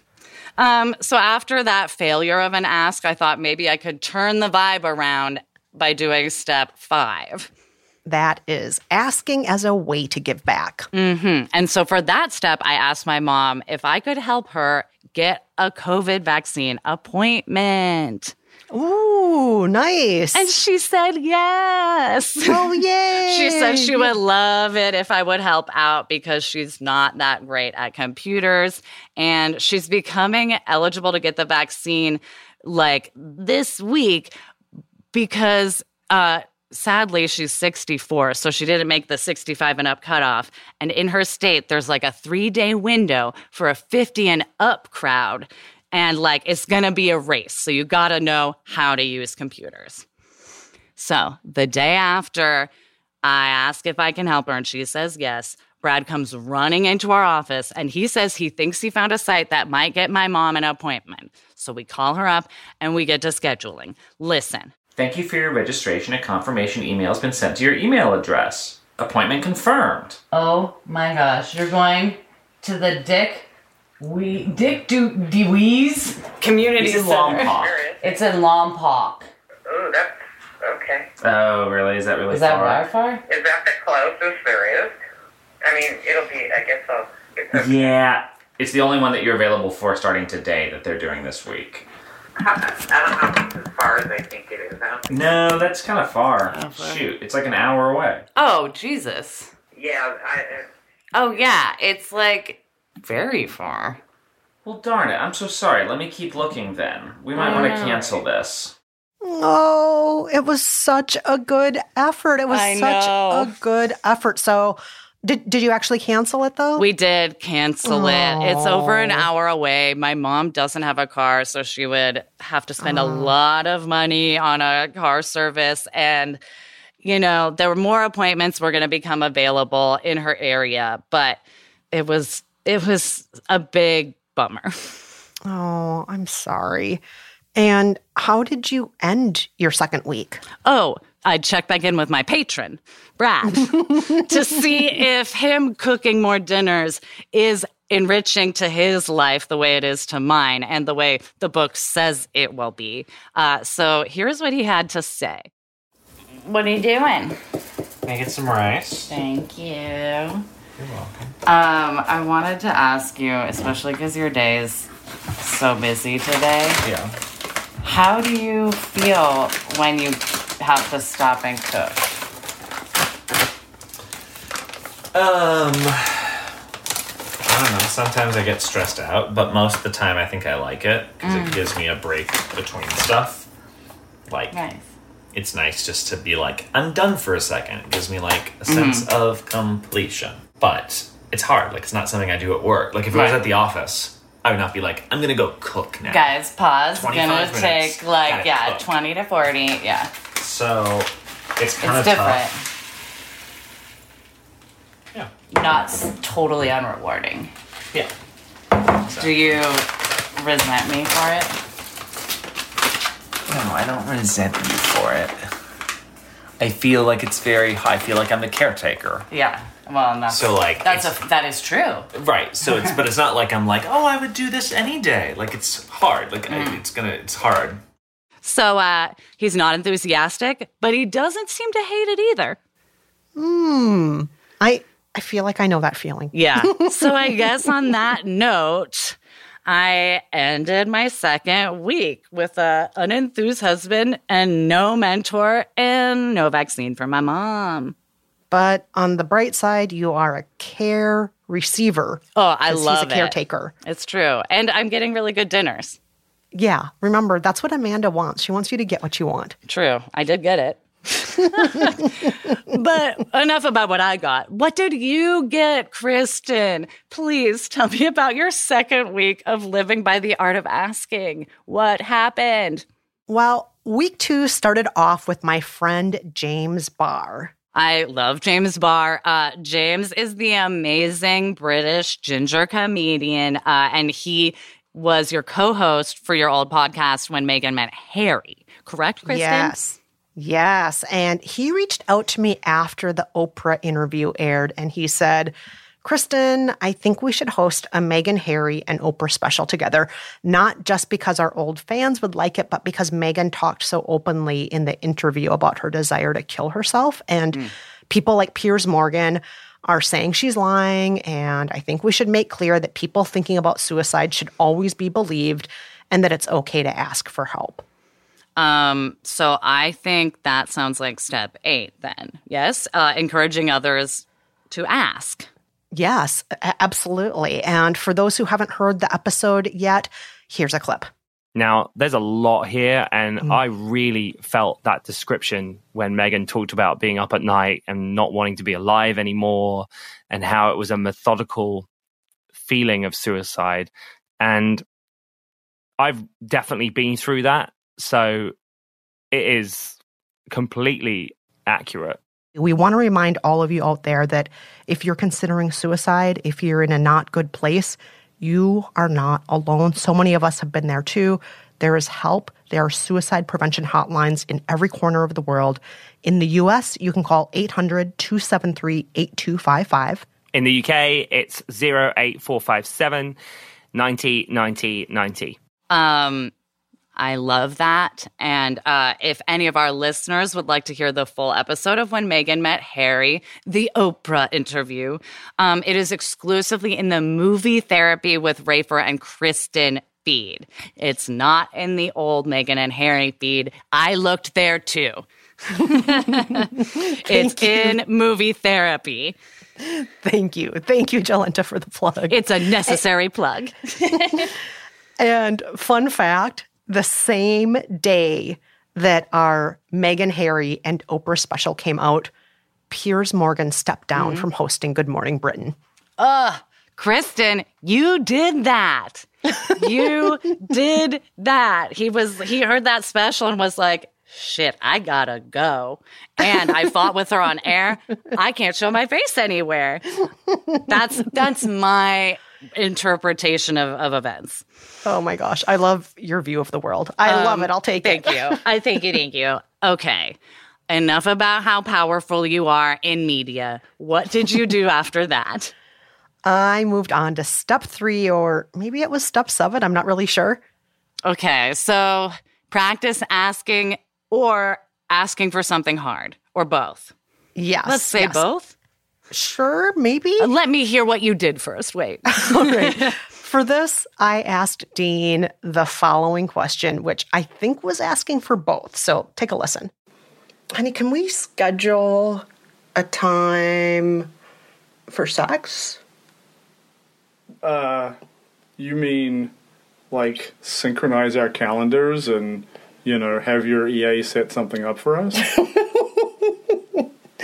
D: Um, so after that failure of an ask, I thought maybe I could turn the vibe around by doing step five.
B: That is asking as a way to give back.
D: Mm-hmm. And so for that step, I asked my mom if I could help her get a COVID vaccine appointment.
B: Ooh, nice.
D: And she said yes.
B: Oh, yay.
D: she said she would love it if I would help out because she's not that great at computers. And she's becoming eligible to get the vaccine like this week because uh, sadly she's 64 so she didn't make the 65 and up cutoff. And in her state there's like a three day window for a 50 and up crowd. And like it's gonna be a race. So you gotta know how to use computers. So the day after i ask if i can help her and she says yes. Brad comes running into our office and he says he thinks he found a site that might get my mom an appointment. So we call her up and we get to scheduling. Listen
F: Thank you for your registration. A confirmation email has been sent to your email address. Appointment confirmed.
D: Oh my gosh, you're going to the Dick we Dick Du DeWees Community
F: It's in
D: Center.
F: Lompoc.
D: It's in Lompoc.
N: Ooh, that's okay.
F: Oh, really? Is that really
D: Is that
F: far?
D: far far?
N: Is that the closest there is? I mean, it'll be. I guess I'll. It's a,
F: Yeah. It's the only one that you're available for starting today that they're doing this week.
N: I don't know if it's as far as I think it is. I don't think.
F: No, that's kind of far.
D: Oh, far.
F: Shoot, it's like an hour away.
D: Oh Jesus.
N: Yeah, I.
D: Oh yeah, it's like very far.
F: Well, darn it. I'm so sorry. Let me keep looking then. We might
D: I
F: want to cancel this.
B: Oh, it was such a good effort. It was
D: I
B: such
D: know.
B: a good effort. So, did did you actually cancel it though?
D: We did cancel it. It's over an hour away. My mom doesn't have a car, so she would have to spend a lot of money on a car service. And, you know, there were more appointments were going to become available in her area, but it was it was a big bummer.
B: Oh, I'm sorry. And how did you end your second week?
D: Oh, I'd check back in with my patron, Brad, to see if him cooking more dinners is enriching to his life the way it is to mine and the way the book says it will be. Uh, so here's what he had to say. What are you doing?
F: Making some rice.
D: Thank you.
F: You're welcome.
D: Um, I wanted to ask you, especially because your day is so busy today.
F: Yeah.
D: How do you feel when you have to stop and cook?
F: Um, I don't know. Sometimes I get stressed out, but most of the time I think I like it because
D: Mm.
F: it gives me a break between stuff. Like,
D: Nice.
F: it's nice just to be like, I'm done for a second. It gives me like a sense
D: Mhm.
F: of completion. But it's hard. Like, it's not something I do at work. Like, if I was at the office, I would not be like, I'm gonna go cook now.
D: Guys, pause.
F: 25
D: Gonna
F: minutes.
D: take like
F: Gotta
D: yeah,
F: cook.
D: twenty to forty. Yeah,
F: So it's kind
D: it's
F: of
D: different.
F: tough. Yeah.
D: Not totally unrewarding.
F: Yeah.
D: Do you resent me for it?
O: No, I don't resent you for it.
E: I feel like it's very. I feel like I'm the caretaker.
D: Yeah. Well, and that's
E: So, like,
D: that's a that is true.
E: Right. So it's but it's not like I'm like oh I would do this any day. Like it's hard. Like I,
D: Mm.
E: it's gonna it's hard.
D: So uh, he's not enthusiastic, but he doesn't seem to hate it either.
B: Hmm. I I feel like I know that feeling.
D: Yeah. so I guess on that note, I ended my second week with a unenthused husband and no mentor and no vaccine for my mom.
B: But on the bright side, you are a care receiver.
D: Oh, I love it.
B: he's a
D: it.
B: caretaker.
D: It's true. And I'm getting really good dinners.
B: Yeah, remember that's what Amanda wants. She wants you to get what you want.
D: True. I did get it. But enough about what I got. What did you get, Kristen? Please tell me about your second week of living by the art of asking. What happened?
B: Well, week two started off with my friend James Barr.
D: I love James Barr. Uh, James is the amazing British ginger comedian, uh, and he was your co-host for your old podcast when Meghan met Harry. Correct, Kristen?
B: Yes. Yes. And he reached out to me after the Oprah interview aired and he said, Kristen, I think we should host a Meghan, Harry, and Oprah special together, not just because our old fans would like it, but because Meghan talked so openly in the interview about her desire to kill herself. And hmm. people like Piers Morgan are saying she's lying. And I think we should make clear that people thinking about suicide should always be believed and that it's okay to ask for help.
D: Um, so I think that sounds like step eight then. Yes. Uh, encouraging others to ask.
B: Yes, absolutely. And for those who haven't heard the episode yet, here's a clip.
O: Now, there's a lot here, and
B: Mm.
O: I really felt that description when Meghan talked about being up at night and not wanting to be alive anymore, and how it was a methodical feeling of suicide. And I've definitely been through that. So it is completely accurate.
B: We want to remind all of you out there that if you're considering suicide, if you're in a not good place, you are not alone. So many of us have been there too. There is help. There are suicide prevention hotlines in every corner of the world. In the US, you can call 800 273 8255.
O: In the UK, it's 08457 90 90 90.
D: Um, I love that. And uh, if any of our listeners would like to hear the full episode of When Meghan Met Harry, the Oprah interview, um, it is exclusively in the movie therapy with Rafer and Kristen feed. It's not in the old Meghan and Harry feed. I looked there too. it's in movie therapy.
B: Thank you. Thank you, Jolenta, for the plug.
D: It's a necessary plug.
B: And fun fact the same day that our Meghan, Harry, and Oprah special came out, Piers Morgan stepped down
D: Mhm.
B: from hosting Good Morning Britain.
D: Ugh, Kristen, you did that. You did that. He was he heard that special and was like, shit, I gotta go. And I fought with her on air. I can't show my face anywhere. That's that's my interpretation of, of events.
B: Oh my gosh. I love your view of the world. I love
D: Um,
B: it. I'll take
D: thank
B: it.
D: Thank you. I thank you. Thank you. Okay. Enough about how powerful you are in media. What did you do after that?
B: I moved on to step three, or maybe it was step seven. I'm not really sure.
D: Okay, so practice asking or asking for something hard or both.
B: Yes.
D: Let's say
B: yes.
D: both.
B: Sure, maybe.
D: Uh, Let me hear what you did first. Wait.
B: okay. For this, I asked Dean the following question, which I think was asking for both. So take a listen. Honey, can we schedule a time for sex?
H: Uh, you mean like synchronize our calendars and you know have your EA set something up for us?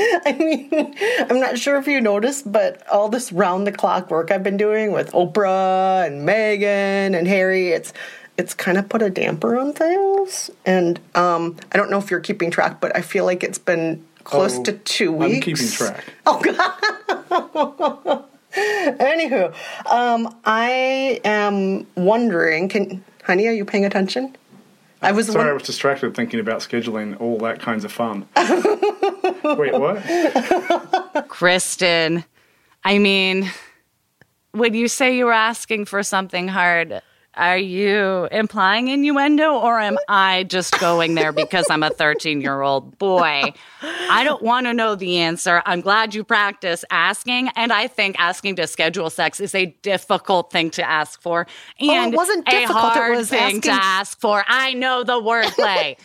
B: I mean, I'm not sure if you noticed, but all this round the clock work I've been doing with Oprah and Meghan and Harry, it's it's kind of put a damper on things. And um, I don't know if you're keeping track, but I feel like it's been close
H: Oh,
B: to two weeks.
H: I'm keeping track. Oh God.
B: Anywho, um, I am wondering, can honey, are you paying attention? I was
H: Sorry, I was distracted thinking about scheduling all that kinds of fun. Wait, what?
D: Kristen, I mean, when you say you were asking for something hard, are you implying innuendo or am I just going there because I'm a 13 year old boy? I don't want to know the answer. I'm glad you practice asking. And I think asking to schedule sex is a difficult thing to ask for.
B: Oh, it wasn't
D: a
B: difficult. It was
D: thing to ask for. I know the wordplay.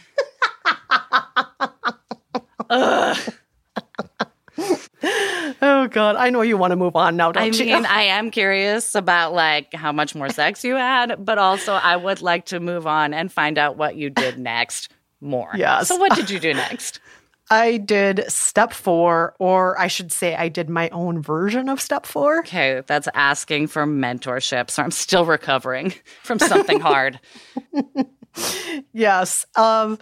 D: Ugh.
B: Oh God, I know you want to move on now, don't
D: I
B: you?
D: mean, I am curious about like how much more sex you had, but also I would like to move on and find out what you did next more.
B: Yes.
D: So what did you do next?
B: I did step four, or I should say, I did my own version of step four.
D: Okay, that's asking for mentorship. So I'm still recovering from something hard.
B: Yes. Um,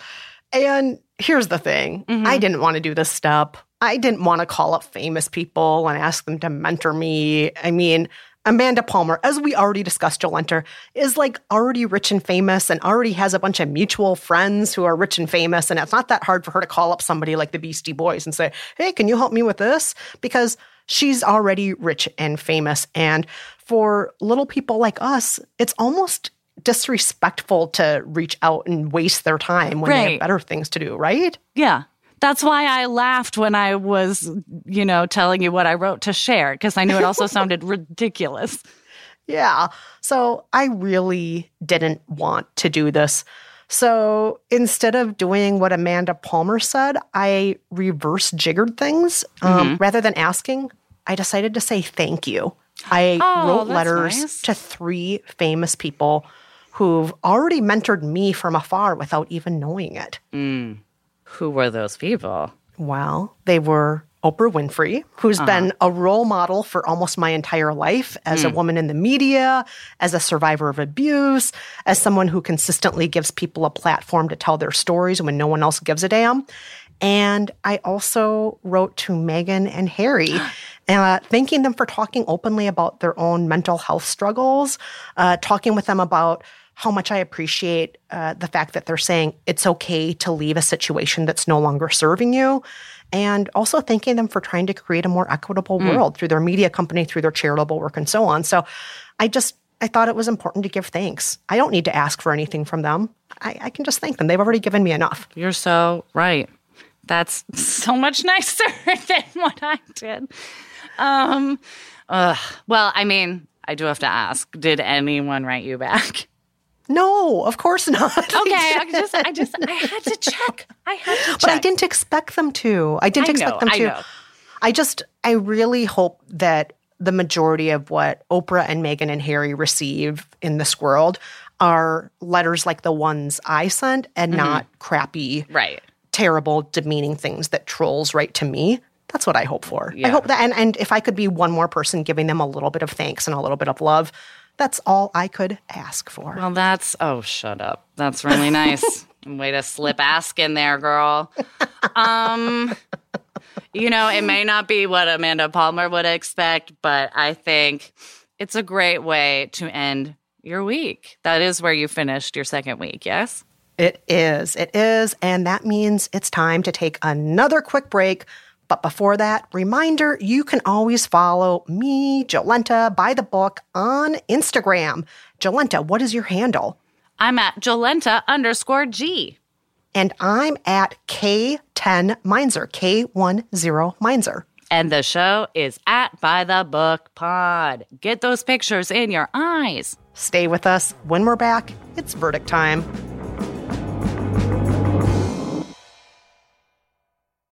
B: and here's the thing
D: Mm-hmm.
B: I didn't want to do this step. I didn't want to call up famous people and ask them to mentor me. I mean, Amanda Palmer, as we already discussed, Jolenta, is like already rich and famous and already has a bunch of mutual friends who are rich and famous. And it's not that hard for her to call up somebody like the Beastie Boys and say, hey, can you help me with this? Because she's already rich and famous. And for little people like us, it's almost disrespectful to reach out and waste their time when they have better things to do, right?
D: Yeah. That's why I laughed when I was, you know, telling you what I wrote to Cher because I knew it also sounded ridiculous.
B: Yeah. So I really didn't want to do this. So instead of doing what Amanda Palmer said, I reverse jiggered things. Um,
D: Mhm.
B: rather than asking, I decided to say thank you. I
D: Oh,
B: wrote letters
D: nice.
B: to three famous people who've already mentored me from afar without even knowing it.
D: Mm. Who were those people?
B: Well, they were Oprah Winfrey, who's
D: Uh-huh.
B: been a role model for almost my entire life as a
D: Mm.
B: woman in the media, as a survivor of abuse, as someone who consistently gives people a platform to tell their stories when no one else gives a damn. And I also wrote to Meghan and Harry, uh, thanking them for talking openly about their own mental health struggles, uh, talking with them about how much I appreciate uh, the fact that they're saying it's okay to leave a situation that's no longer serving you. And also thanking them for trying to create a more equitable
D: Mm.
B: world through their media company, through their charitable work, and so on. So I just, I thought it was important to give thanks. I don't need to ask for anything from them. I, I can just thank them. They've already given me enough.
D: You're so right. That's so much nicer than what I did. Um, well, I mean, I do have to ask: Did anyone write you back?
B: No, of course not.
D: Okay, I just, I just, I had to check. I had to check.
B: But I didn't expect them to. I didn't
D: I
B: expect
D: know,
B: them
D: I
B: to.
D: know.
B: I just, I really hope that the majority of what Oprah and Meghan and Harry receive in this world are letters like the ones I sent and
D: Mhm.
B: not crappy,
D: right,
B: terrible, demeaning things that trolls write to me. That's what I hope for. I hope that, and, and if I could be one more person giving them a little bit of thanks and a little bit of love, that's all I could ask for.
D: Well, that's oh, shut up. That's really nice. Way to slip ask in there, girl. Um, you know, it may not be what Amanda Palmer would expect, but I think it's a great way to end your week. That is where you finished your second week, yes?
B: It is. It is. And that means it's time to take another quick break. But before that, reminder you can always follow me, Jolenta, by the book on Instagram. Jolenta, what is your handle?
D: I'm at Jolenta underscore G.
B: And I'm at K10 Meinzer, K10 Meinzer.
D: And the show is at By the Book Pod. Get those pictures in your eyes.
B: Stay with us. When we're back, it's verdict time.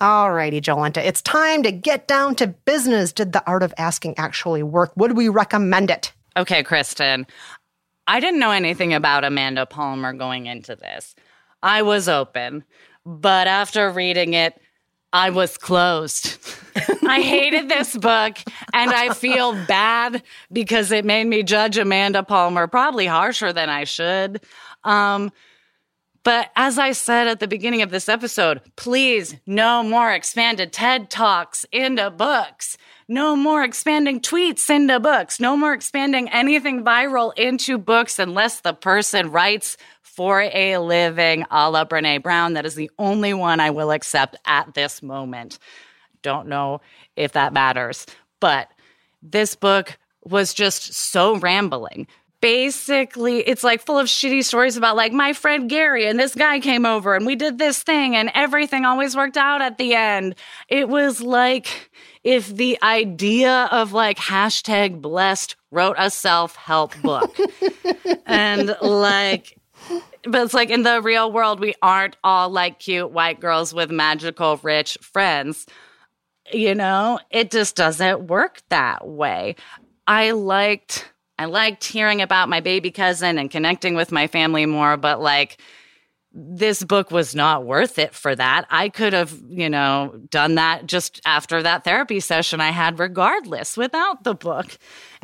B: Alrighty, Jolenta, it's time to get down to business. Did the art of asking actually work? Would we recommend it?
D: Okay, Kristen. I didn't know anything about Amanda Palmer going into this. I was open, but after reading it, I was closed. I hated this book and I feel bad because it made me judge Amanda Palmer probably harsher than I should. Um, but as I said at the beginning of this episode, please no more expanded TED Talks into books. No more expanding tweets into books. No more expanding anything viral into books unless the person writes for a living a la Brene Brown. That is the only one I will accept at this moment. Don't know if that matters. But this book was just so rambling basically it's like full of shitty stories about like my friend Gary and this guy came over and we did this thing and everything always worked out at the end. It was like if the idea of like hashtag blessed wrote a self help book. and like, but it's like in the real world, we aren't all like cute white girls with magical rich friends. You know, it just doesn't work that way. I liked I liked hearing about my baby cousin and connecting with my family more, but like this book was not worth it for that. I could have, you know, done that just after that therapy session I had, regardless, without the book.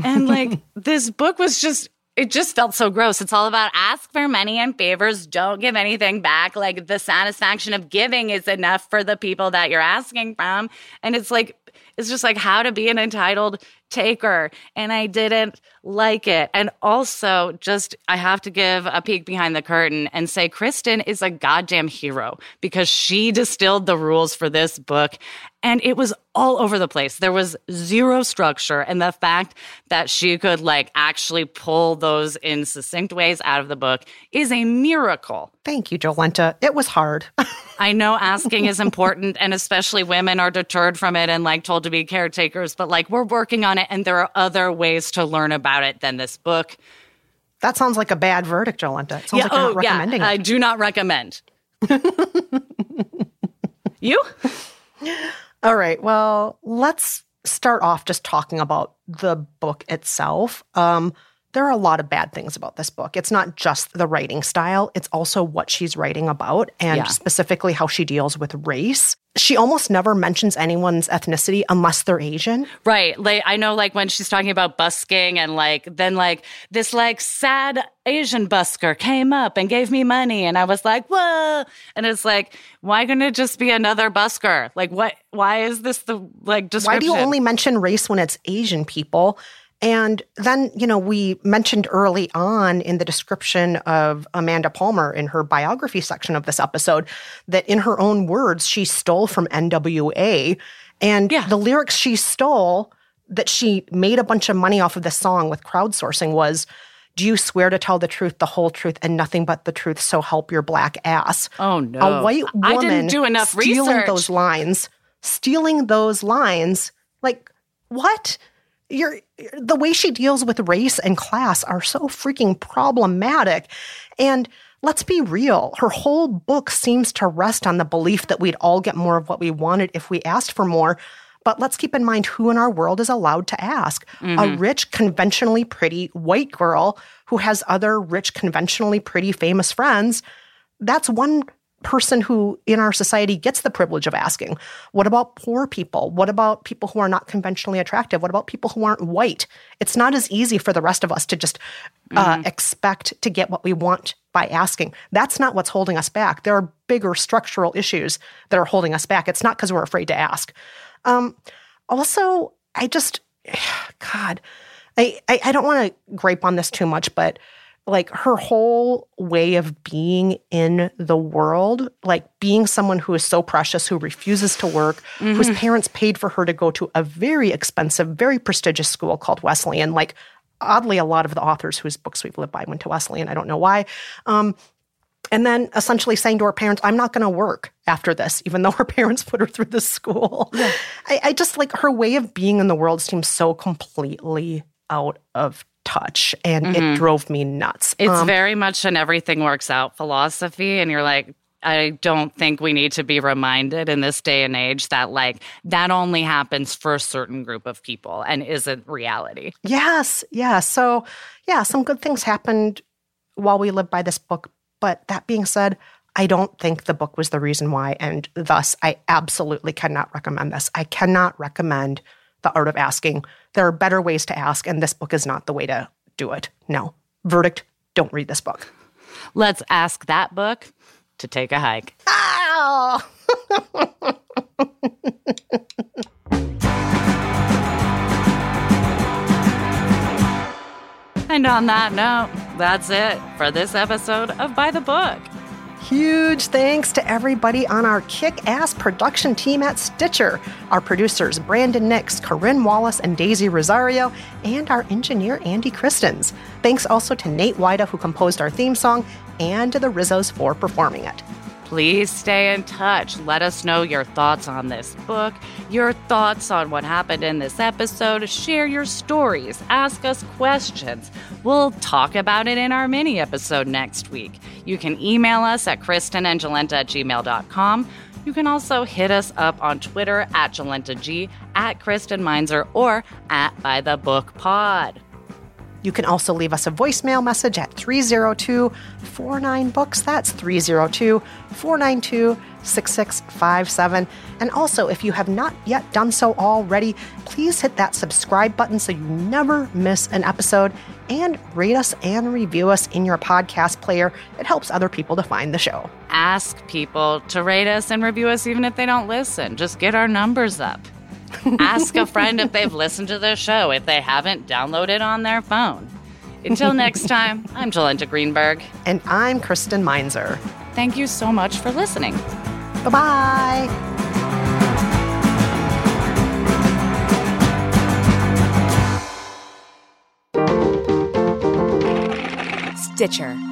D: And like, this book was just, it just felt so gross. It's all about ask for money and favors, don't give anything back. Like, the satisfaction of giving is enough for the people that you're asking from. And it's like, it's just like how to be an entitled taker. And I didn't like it. And also, just I have to give a peek behind the curtain and say Kristen is a goddamn hero because she distilled the rules for this book and it was all over the place. There was zero structure. And the fact that she could like actually pull those in succinct ways out of the book is a miracle.
B: Thank you, Jolenta. It was hard.
D: I know asking is important, and especially women are deterred from it and like told to be caretakers, but like we're working on it, and there are other ways to learn about it than this book.
B: That sounds like a bad verdict, Jolenta. It sounds
D: yeah,
B: like you're
D: oh,
B: not recommending
D: yeah,
B: it.
D: I do not recommend. you?
B: All right. Well, let's start off just talking about the book itself. Um, there are a lot of bad things about this book. It's not just the writing style, it's also what she's writing about and
D: Yeah.
B: specifically how she deals with race. She almost never mentions anyone's ethnicity unless they're Asian.
D: Right. Like I know like when she's talking about busking and like then like this like sad Asian busker came up and gave me money and I was like, "Whoa." And it's like, why couldn't it just be another busker? Like what why is this the like
B: Why
D: description?
B: do you only mention race when it's Asian people? And then, you know, we mentioned early on in the description of Amanda Palmer in her biography section of this episode that in her own words, she stole from NWA. And the lyrics she stole that she made a bunch of money off of this song with crowdsourcing was do you swear to tell the truth, the whole truth, and nothing but the truth, so help your black ass?
D: Oh no.
B: A white woman
D: I didn't do enough
B: stealing
D: research.
B: those lines, stealing those lines. Like, what? You're the way she deals with race and class are so freaking problematic. And let's be real, her whole book seems to rest on the belief that we'd all get more of what we wanted if we asked for more. But let's keep in mind who in our world is allowed to ask. A
D: Mhm.
B: rich, conventionally pretty white girl who has other rich, conventionally pretty, famous friends. That's one person who in our society gets the privilege of asking. What about poor people? What about people who are not conventionally attractive? What about people who aren't white? It's not as easy for the rest of us to just uh, expect to get what we want by asking. That's not what's holding us back. There are bigger structural issues that are holding us back. It's not because we're afraid to ask. Um, also, I just, God, I, I, I don't want to gripe on this too much, but like her whole way of being in the world, like being someone who is so precious, who refuses to work, mm-hmm. whose parents paid for her to go to a very expensive, very prestigious school called Wesleyan. Like, oddly, a lot of the authors whose books we've lived by went to Wesleyan. I don't know why. Um, and then essentially saying to her parents, I'm not going to work after this, even though her parents put her through this school. Yeah. I, I just like her way of being in the world seems so completely out of touch and mm-hmm. it drove me nuts.
D: It's um, very much an everything works out philosophy. And you're like, I don't think we need to be reminded in this day and age that like that only happens for a certain group of people and isn't reality.
B: Yes. Yeah. So, yeah, some good things happened while we lived by this book. But that being said, I don't think the book was the reason why. And thus, I absolutely cannot recommend this. I cannot recommend The Art of Asking there are better ways to ask, and this book is not the way to do it. No. Verdict don't read this book.
D: Let's ask that book to take a hike.
B: Ow!
D: and on that note, that's it for this episode of By the Book.
B: Huge thanks to everybody on our kick ass production team at Stitcher our producers Brandon Nix, Corinne Wallace, and Daisy Rosario, and our engineer Andy Christens. Thanks also to Nate Wida, who composed our theme song, and to the Rizzos for performing it.
D: Please stay in touch. Let us know your thoughts on this book, your thoughts on what happened in this episode. Share your stories, ask us questions. We'll talk about it in our mini episode next week. You can email us at kristenandjolenta at gmail.com. You can also hit us up on Twitter at JolentaG, at Kristen Meinzer, or at By the Book Pod.
B: You can also leave us a voicemail message at 302 49 Books. That's 302 492 6657. And also, if you have not yet done so already, please hit that subscribe button so you never miss an episode and rate us and review us in your podcast player. It helps other people to find the show.
D: Ask people to rate us and review us even if they don't listen. Just get our numbers up. Ask a friend if they've listened to the show. If they haven't, download it on their phone. Until next time, I'm Jolenta Greenberg.
B: And I'm Kristen Meinzer.
D: Thank you so much for listening.
B: Bye bye.
L: Stitcher.